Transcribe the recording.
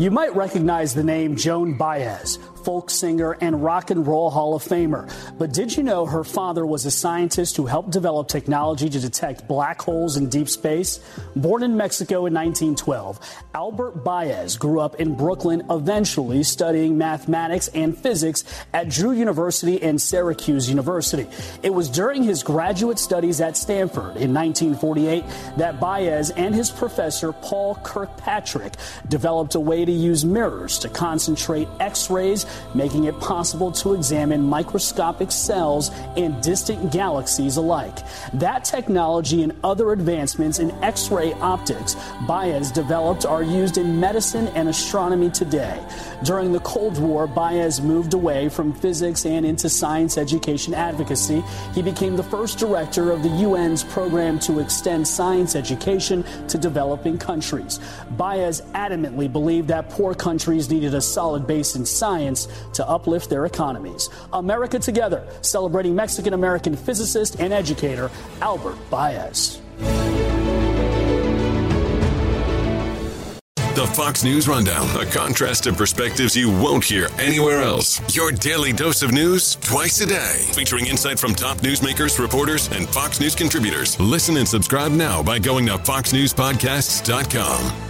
You might recognize the name Joan Baez folk singer, and rock and roll Hall of Famer. But did you know her father was a scientist who helped develop technology to detect black holes in deep space? Born in Mexico in 1912, Albert Baez grew up in Brooklyn, eventually studying mathematics and physics at Drew University and Syracuse University. It was during his graduate studies at Stanford in 1948 that Baez and his professor Paul Kirkpatrick developed a way to use mirrors to concentrate X rays making it possible to examine microscopic cells and distant galaxies alike. That technology and other advancements in X ray optics Baez developed are used in medicine and astronomy today. During the Cold War, Baez moved away from physics and into science education advocacy. He became the first director of the UN's program to extend science education to developing countries. Baez adamantly believed that poor countries needed a solid base in science to uplift their economies. America Together, celebrating Mexican American physicist and educator Albert Baez. The Fox News Rundown, a contrast of perspectives you won't hear anywhere else. Your daily dose of news twice a day, featuring insight from top newsmakers, reporters, and Fox News contributors. Listen and subscribe now by going to foxnewspodcasts.com.